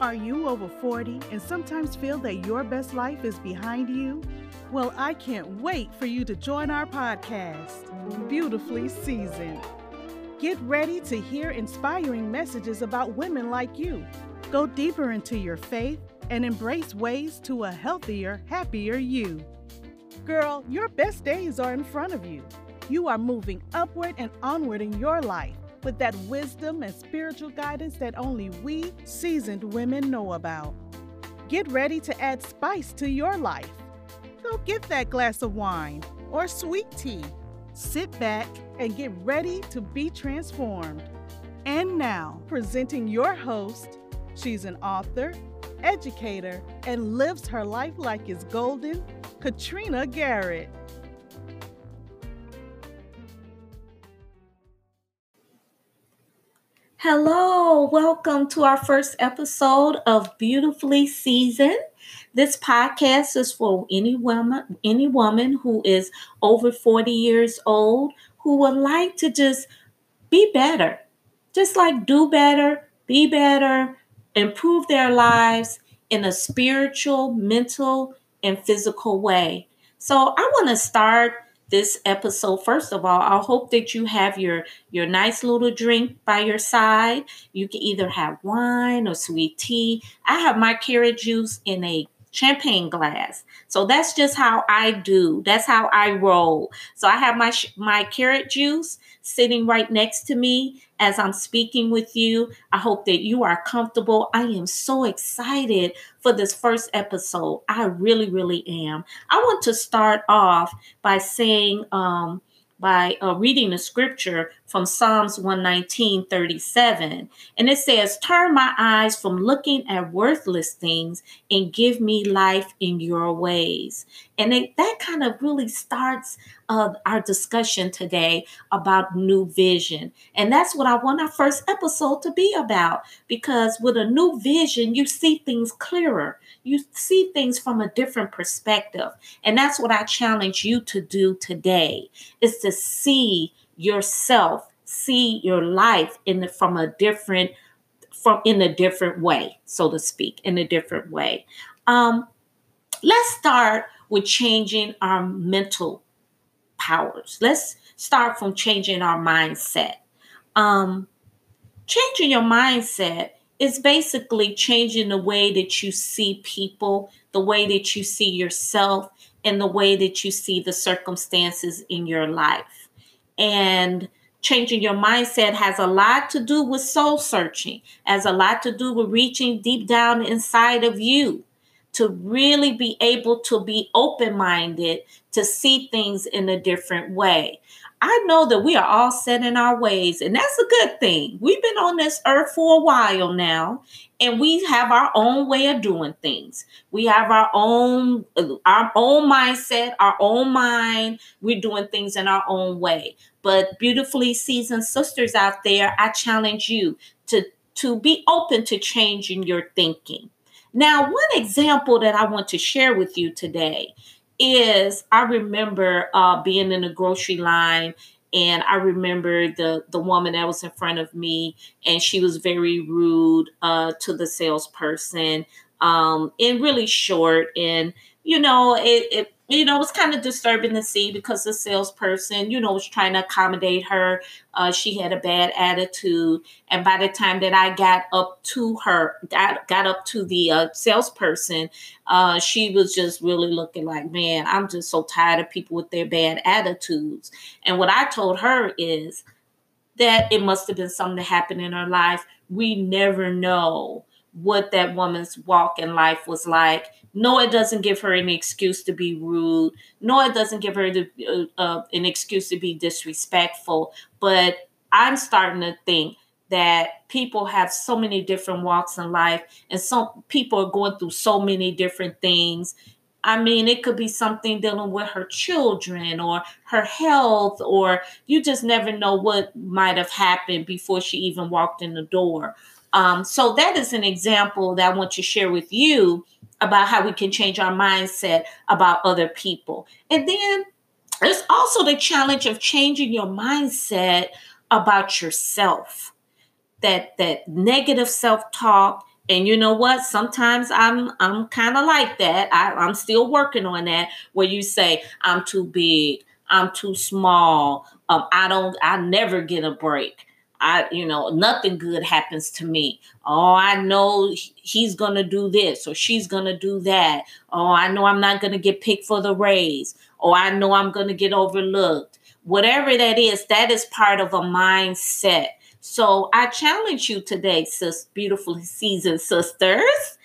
Are you over 40 and sometimes feel that your best life is behind you? Well, I can't wait for you to join our podcast, Beautifully Seasoned. Get ready to hear inspiring messages about women like you. Go deeper into your faith and embrace ways to a healthier, happier you. Girl, your best days are in front of you. You are moving upward and onward in your life with that wisdom and spiritual guidance that only we seasoned women know about. Get ready to add spice to your life. Go get that glass of wine or sweet tea. Sit back and get ready to be transformed. And now, presenting your host, she's an author, educator, and lives her life like it's golden, Katrina Garrett. Hello, welcome to our first episode of Beautifully Seasoned. This podcast is for any woman, any woman who is over 40 years old who would like to just be better. Just like do better, be better, improve their lives in a spiritual, mental, and physical way. So I want to start this episode. First of all i hope that you have your your nice little drink by your side. You can either have wine or sweet tea. I have my carrot juice in a champagne glass. So that's just how I do. That's how I roll. So I have my my carrot juice sitting right next to me as I'm speaking with you. I hope that you are comfortable. I am so excited for this first episode. I really really am. I want to start off by saying um by uh, reading the scripture from Psalms 119, 37. And it says, Turn my eyes from looking at worthless things and give me life in your ways. And it, that kind of really starts uh, our discussion today about new vision. And that's what I want our first episode to be about. Because with a new vision, you see things clearer you see things from a different perspective. And that's what I challenge you to do today is to see yourself, see your life in the, from a different from in a different way, so to speak, in a different way. Um, let's start with changing our mental powers. Let's start from changing our mindset. Um, changing your mindset is basically changing the way that you see people, the way that you see yourself, and the way that you see the circumstances in your life. And changing your mindset has a lot to do with soul searching, has a lot to do with reaching deep down inside of you to really be able to be open minded to see things in a different way. I know that we are all set in our ways, and that's a good thing. We've been on this earth for a while now, and we have our own way of doing things. We have our own our own mindset, our own mind. We're doing things in our own way. But beautifully seasoned sisters out there, I challenge you to to be open to changing your thinking. Now, one example that I want to share with you today is I remember uh, being in a grocery line and I remember the the woman that was in front of me, and she was very rude uh, to the salesperson, um, and really short, and you know it, it you know, it was kind of disturbing to see because the salesperson, you know, was trying to accommodate her. Uh, she had a bad attitude, and by the time that I got up to her, got got up to the uh, salesperson, uh, she was just really looking like, man, I'm just so tired of people with their bad attitudes. And what I told her is that it must have been something that happened in her life. We never know what that woman's walk in life was like no, it doesn't give her any excuse to be rude. No, it doesn't give her the, uh, uh, an excuse to be disrespectful. But I'm starting to think that people have so many different walks in life, and some people are going through so many different things. I mean, it could be something dealing with her children or her health, or you just never know what might have happened before she even walked in the door. Um, so, that is an example that I want to share with you about how we can change our mindset about other people. And then there's also the challenge of changing your mindset about yourself. That that negative self-talk And you know what? Sometimes I'm I'm kind of like that. I, I'm still working on that. Where you say I'm too big, I'm too small. Um, I don't. I never get a break. I, you know, nothing good happens to me. Oh, I know he's going to do this or she's going to do that. Oh, I know I'm not going to get picked for the raise. Oh, I know I'm going to get overlooked. Whatever that is, that is part of a mindset. So I challenge you today, sis, beautiful season sisters,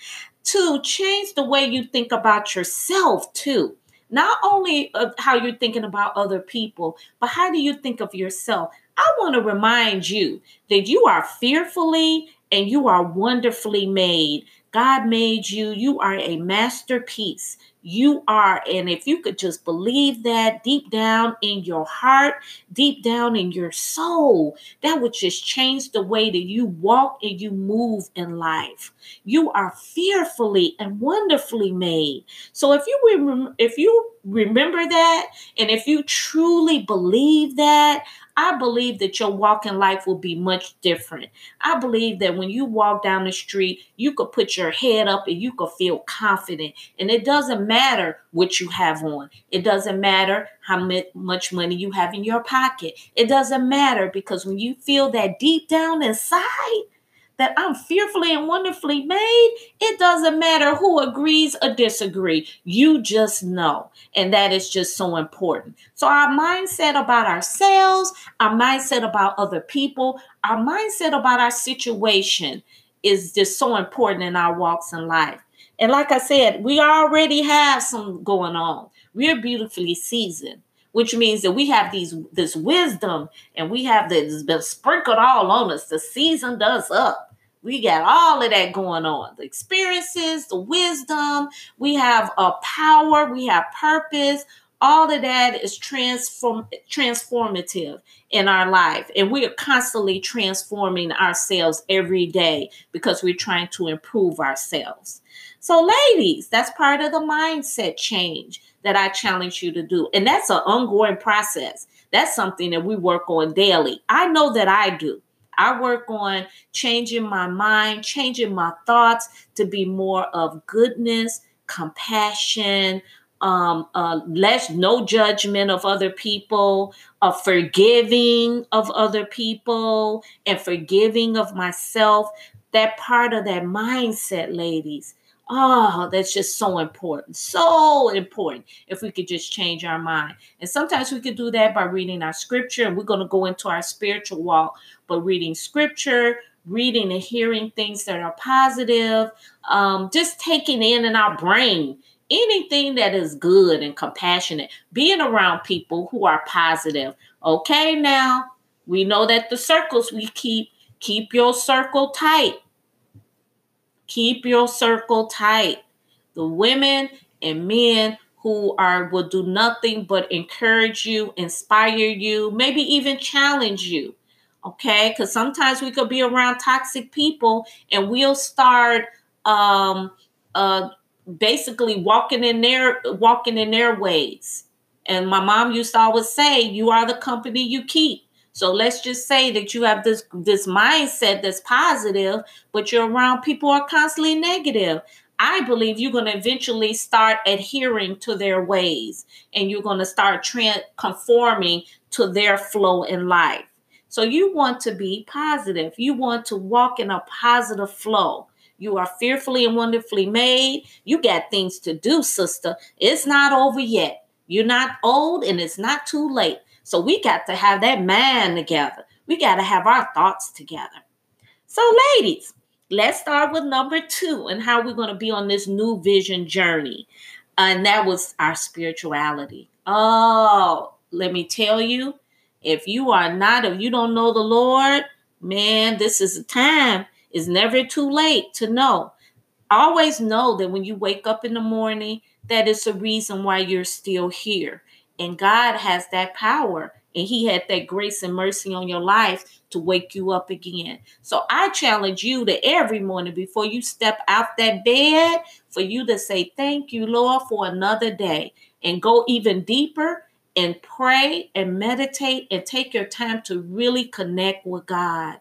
to change the way you think about yourself too. Not only how you're thinking about other people, but how do you think of yourself? I want to remind you that you are fearfully and you are wonderfully made. God made you. You are a masterpiece. You are. And if you could just believe that deep down in your heart, deep down in your soul, that would just change the way that you walk and you move in life. You are fearfully and wonderfully made. So if you rem- if you remember that and if you truly believe that, I believe that your walk in life will be much different. I believe that when you walk down the street, you could put your head up and you could feel confident. And it doesn't matter what you have on, it doesn't matter how much money you have in your pocket. It doesn't matter because when you feel that deep down inside, that I'm fearfully and wonderfully made, it doesn't matter who agrees or disagree. You just know. And that is just so important. So our mindset about ourselves, our mindset about other people, our mindset about our situation is just so important in our walks in life. And like I said, we already have some going on. We're beautifully seasoned which means that we have these this wisdom and we have this been sprinkled all on us. The season does up. We got all of that going on. The experiences, the wisdom, we have a power, we have purpose. All of that is transform transformative in our life. And we are constantly transforming ourselves every day because we're trying to improve ourselves. So, ladies, that's part of the mindset change that I challenge you to do. And that's an ongoing process. That's something that we work on daily. I know that I do. I work on changing my mind, changing my thoughts to be more of goodness, compassion, um, uh, less no judgment of other people, a forgiving of other people, and forgiving of myself. That part of that mindset, ladies. Oh, that's just so important. So important if we could just change our mind. And sometimes we could do that by reading our scripture, and we're going to go into our spiritual walk, but reading scripture, reading and hearing things that are positive, um, just taking in in our brain anything that is good and compassionate, being around people who are positive. Okay, now we know that the circles we keep, keep your circle tight Keep your circle tight. The women and men who are will do nothing but encourage you, inspire you, maybe even challenge you. Okay? Because sometimes we could be around toxic people and we'll start um uh basically walking in their walking in their ways. And my mom used to always say, you are the company you keep. So let's just say that you have this this mindset that's positive, but you're around people are constantly negative. I believe you're going to eventually start adhering to their ways and you're going to start trend conforming to their flow in life. So you want to be positive. You want to walk in a positive flow. You are fearfully and wonderfully made. You got things to do, sister. It's not over yet. You're not old and it's not too late. So we got to have that mind together. We got to have our thoughts together. So, ladies, let's start with number two and how we're going to be on this new vision journey. And that was our spirituality. Oh, let me tell you, if you are not, if you don't know the Lord, man, this is a time. It's never too late to know. Always know that when you wake up in the morning, that is a reason why you're still here. And God has that power. And He had that grace and mercy on your life to wake you up again. So I challenge you to every morning before you step out that bed, for you to say, Thank you, Lord, for another day. And go even deeper and pray and meditate and take your time to really connect with God.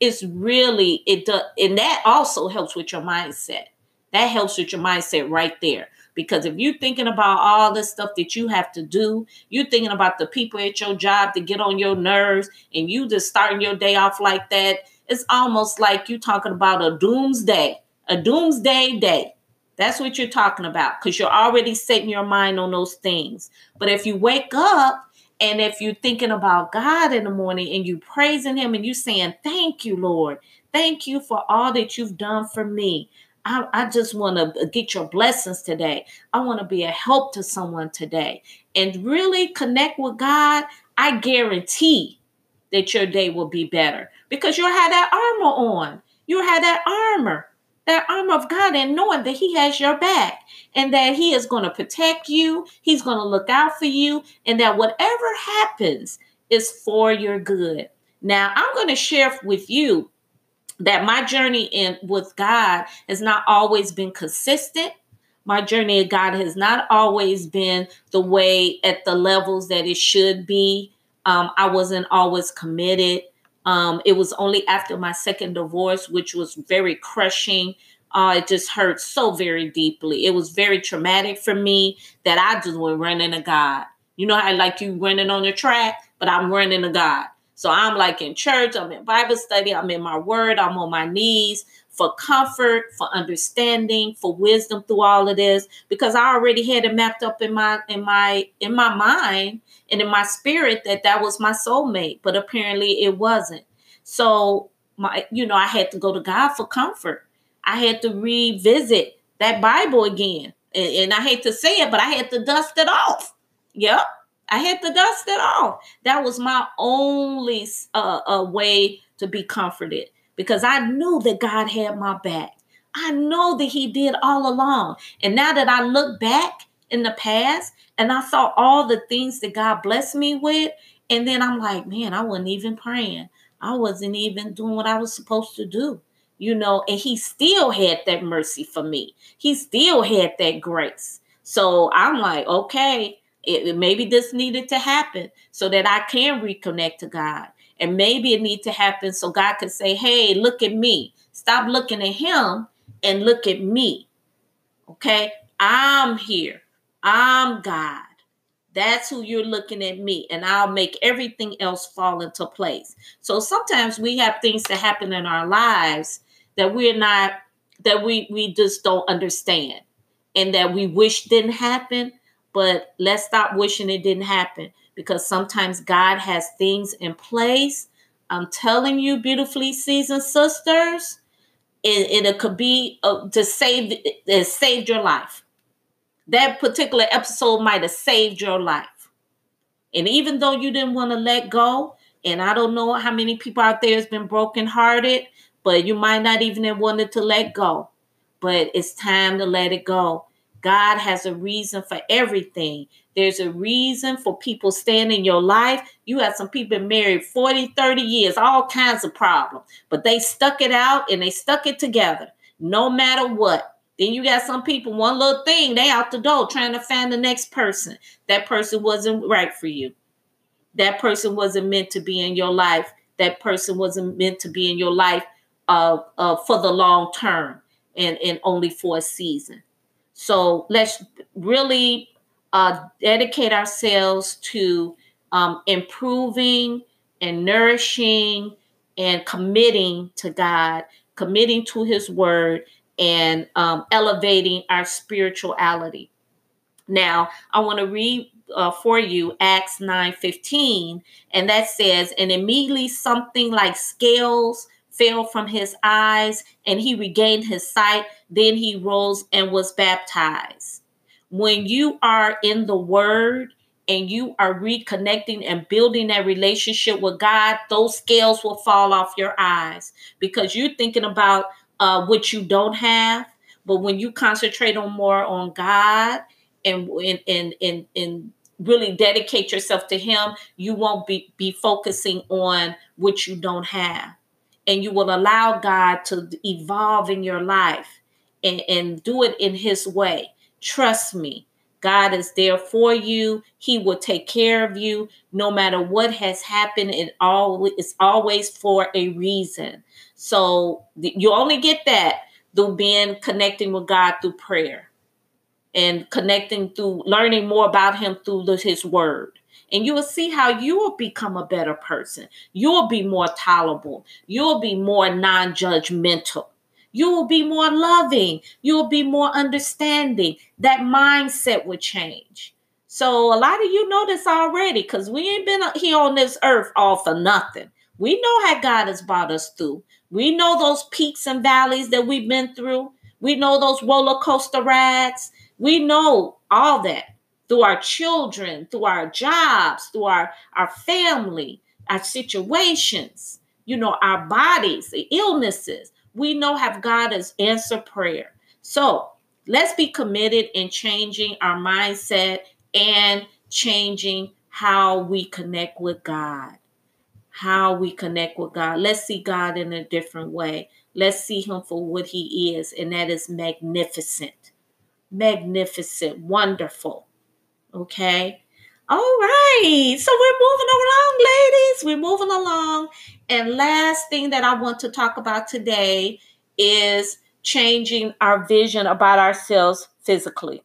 it's really it does and that also helps with your mindset that helps with your mindset right there because if you're thinking about all the stuff that you have to do you're thinking about the people at your job to get on your nerves and you just starting your day off like that it's almost like you're talking about a doomsday a doomsday day that's what you're talking about because you're already setting your mind on those things but if you wake up and if you're thinking about God in the morning and you praising Him and you saying, Thank you, Lord. Thank you for all that you've done for me. I, I just want to get your blessings today. I want to be a help to someone today and really connect with God. I guarantee that your day will be better because you'll have that armor on. You'll have that armor that armor of God and knowing that He has your back and that He is going to protect you, He's going to look out for you, and that whatever happens is for your good. Now, I'm going to share with you that my journey in with God has not always been consistent. My journey of God has not always been the way at the levels that it should be. Um, I wasn't always committed. Um, it was only after my second divorce, which was very crushing. Uh, it just hurt so very deeply. It was very traumatic for me that I just went running to God. You know how like you running on the track, but I'm running to God. So I'm like in church, I'm in Bible study, I'm in my word, I'm on my knees for comfort, for understanding, for wisdom through all of this because I already had it mapped up in my in my in my mind and in my spirit that that was my soulmate, but apparently it wasn't. So my, you know, I had to go to God for comfort. I had to revisit that Bible again, and, and I hate to say it, but I had to dust it off. Yep, I had to dust it off. That was my only uh, way to be comforted because I knew that God had my back. I know that He did all along. And now that I look back in the past and I saw all the things that God blessed me with. And then I'm like, man, I wasn't even praying. I wasn't even doing what I was supposed to do, you know, and he still had that mercy for me. He still had that grace. So I'm like, okay, it, maybe this needed to happen so that I can reconnect to God. And maybe it need to happen so God can say, hey, look at me. Stop looking at him and look at me. Okay? I'm here. I'm God. That's who you're looking at me, and I'll make everything else fall into place. So sometimes we have things that happen in our lives that we're not, that we we just don't understand, and that we wish didn't happen. But let's stop wishing it didn't happen because sometimes God has things in place. I'm telling you, beautifully seasoned sisters, it, it could be uh, to save it saved your life that particular episode might have saved your life. And even though you didn't want to let go, and I don't know how many people out there has been brokenhearted, but you might not even have wanted to let go. But it's time to let it go. God has a reason for everything. There's a reason for people staying in your life. You have some people married 40, 30 years, all kinds of problems, but they stuck it out and they stuck it together no matter what. Then you got some people, one little thing, they out the door trying to find the next person. That person wasn't right for you. That person wasn't meant to be in your life. That person wasn't meant to be in your life uh, uh, for the long term and, and only for a season. So let's really uh, dedicate ourselves to um, improving and nourishing and committing to God, committing to His Word, and um, elevating our spirituality. Now, I want to read uh, for you Acts 9 15, and that says, And immediately something like scales fell from his eyes, and he regained his sight. Then he rose and was baptized. When you are in the word, and you are reconnecting and building that relationship with God, those scales will fall off your eyes because you're thinking about uh, what you don't have. But when you concentrate on more on God and and and and, really dedicate yourself to Him, you won't be be focusing on what you don't have, and you will allow God to evolve in your life and and do it in His way. Trust me. God is there for you. He will take care of you no matter what has happened. It always it's always for a reason. So you only get that through being connecting with God through prayer and connecting through learning more about him through his word. And you will see how you will become a better person. You will be more tolerable. You will be more non-judgmental you will be more loving. You will be more understanding. That mindset will change. So a lot of you know this already because we ain't been here on this earth all for nothing. We know how God has brought us through. We know those peaks and valleys that we've been through. We know those roller coaster rides. We know all that through our children, through our jobs, through our, our family, our situations, you know, our bodies, the illnesses we know have God as answer prayer. So let's be committed in changing our mindset and changing how we connect with God. How we connect with God. Let's see God in a different way. Let's see Him for what He is, and that is magnificent. Magnificent, wonderful. Okay? All right. So we're moving along, ladies. We're moving along. And last thing that I want to talk about today is changing our vision about ourselves physically.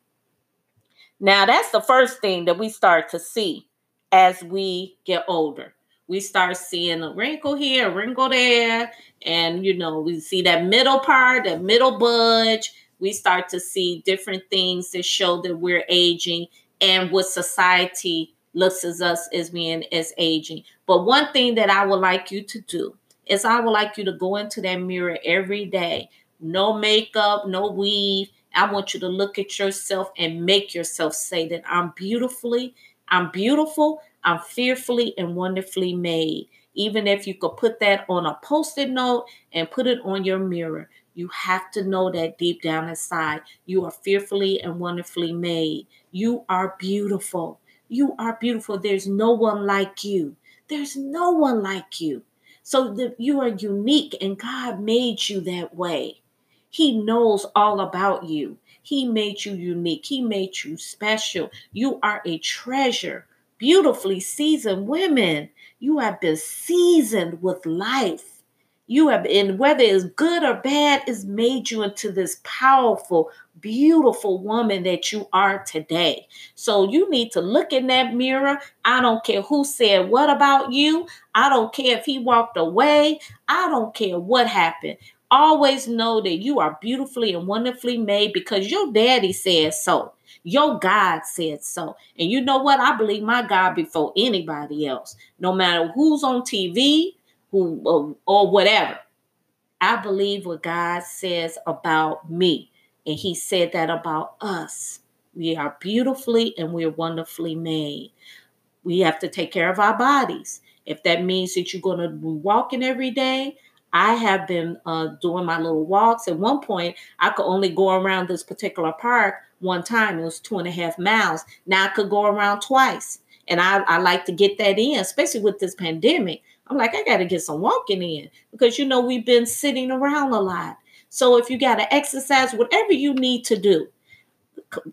Now, that's the first thing that we start to see as we get older. We start seeing a wrinkle here, a wrinkle there, and you know, we see that middle part, that middle budge. We start to see different things that show that we're aging and what society looks at us as being as aging. But one thing that I would like you to do is I would like you to go into that mirror every day. No makeup, no weave. I want you to look at yourself and make yourself say that I'm beautifully, I'm beautiful, I'm fearfully and wonderfully made. Even if you could put that on a post-it note and put it on your mirror. You have to know that deep down inside, you are fearfully and wonderfully made. You are beautiful. You are beautiful. There's no one like you. There's no one like you. So that you are unique and God made you that way. He knows all about you. He made you unique. He made you special. You are a treasure. Beautifully seasoned women. You have been seasoned with life. You have and whether it's good or bad it's made you into this powerful beautiful woman that you are today. So you need to look in that mirror. I don't care who said what about you. I don't care if he walked away. I don't care what happened always know that you are beautifully and wonderfully made because your daddy said so your God said so. And you know what? I believe my God before anybody else. No matter who's on TV, who or, or whatever. I believe what God says about me. And he said that about us. We are beautifully and we're wonderfully made. We have to take care of our bodies. If that means that you're going to be walking every day, I have been uh, doing my little walks. At one point, I could only go around this particular park one time. It was two and a half miles. Now I could go around twice. And I, I like to get that in, especially with this pandemic. I'm like, I got to get some walking in because you know we've been sitting around a lot. So if you got to exercise, whatever you need to do,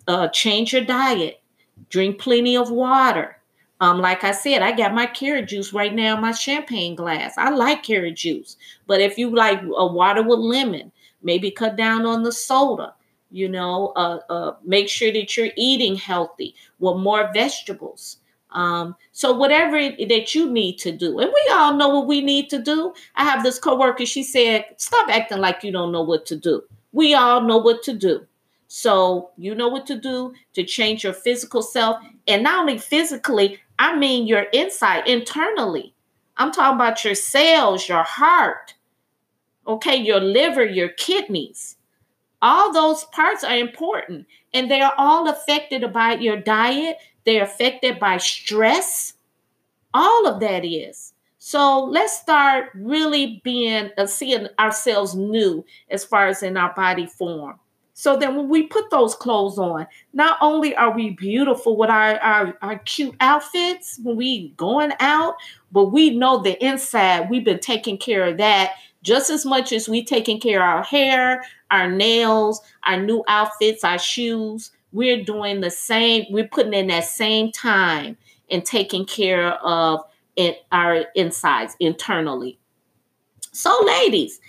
uh, change your diet, drink plenty of water. Um, like I said, I got my carrot juice right now in my champagne glass. I like carrot juice, but if you like a water with lemon, maybe cut down on the soda. You know, uh, uh, make sure that you're eating healthy with more vegetables. Um, so whatever that you need to do, and we all know what we need to do. I have this coworker, she said, stop acting like you don't know what to do. We all know what to do. So you know what to do to change your physical self. And not only physically, I mean your inside, internally. I'm talking about your cells, your heart, okay, your liver, your kidneys. All those parts are important and they are all affected by your diet they're affected by stress. All of that is. So let's start really being uh, seeing ourselves new as far as in our body form. So then when we put those clothes on, not only are we beautiful with our, our, our cute outfits when we going out, but we know the inside, we've been taking care of that just as much as we taking care of our hair, our nails, our new outfits, our shoes we're doing the same, we're putting in that same time and taking care of it, our insides internally. So, ladies,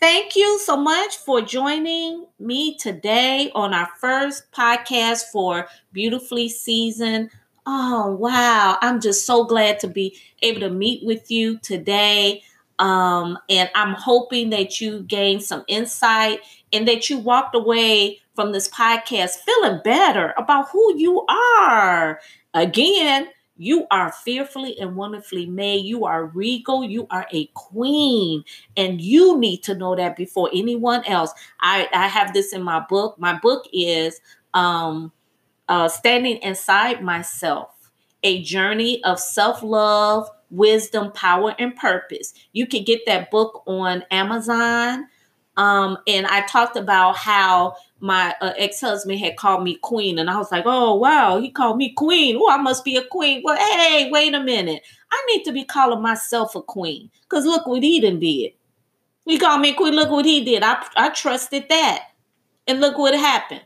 thank you so much for joining me today on our first podcast for Beautifully Seasoned. Oh, wow. I'm just so glad to be able to meet with you today. Um, and I'm hoping that you gained some insight and that you walked away from this podcast feeling better about who you are. Again, you are fearfully and wonderfully made. You are regal. You are a queen. And you need to know that before anyone else. I, I have this in my book. My book is um, uh, Standing Inside Myself, a journey of self love, wisdom, power, and purpose. You can get that book on Amazon. Um, and I talked about how my uh, ex-husband had called me queen and i was like oh wow he called me queen. Oh i must be a queen. Well hey wait a minute. I need to be calling myself a queen because look what he done did. He called me queen look what he did. I, I trusted that and look what happened.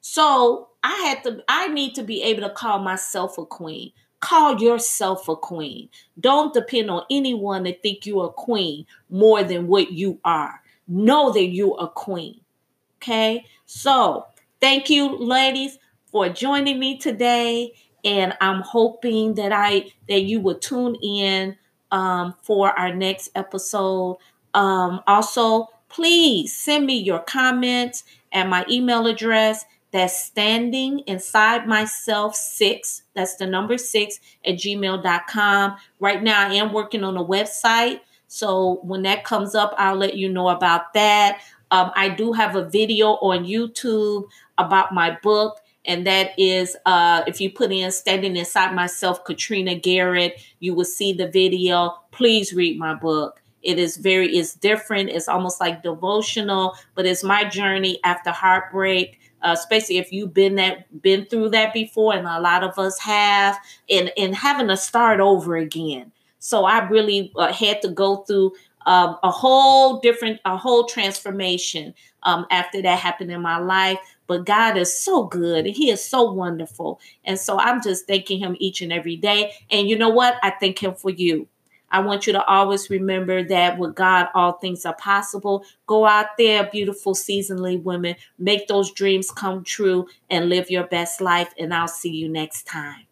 So i had to i need to be able to call myself a queen. Call yourself a queen. Don't depend on anyone to think you're a queen more than what you are know that you're a queen Okay. So thank you, ladies, for joining me today. And I'm hoping that I that you will tune in um, for our next episode. Um, also, please send me your comments at my email address. That's standing inside myself six. That's the number six at gmail.com. Right now, I am working on a website. So when that comes up, I'll let you know about that. Um, I do have a video on YouTube about my book, and that is uh, if you put in Standing Inside Myself, Katrina Garrett, you will see the video. Please read my book. It is very, it's different. It's almost like devotional, but it's my journey after heartbreak. Uh, especially if you've been that been through that before, and a lot of us have, and and having to start over again. So I really uh, had to go through um, a whole different, a whole transformation um, after that happened in my life. But God is so good and He is so wonderful. And so I'm just thanking Him each and every day. And you know what? I thank Him for you. I want you to always remember that with God, all things are possible. Go out there, beautiful, seasonally women, make those dreams come true and live your best life. And I'll see you next time.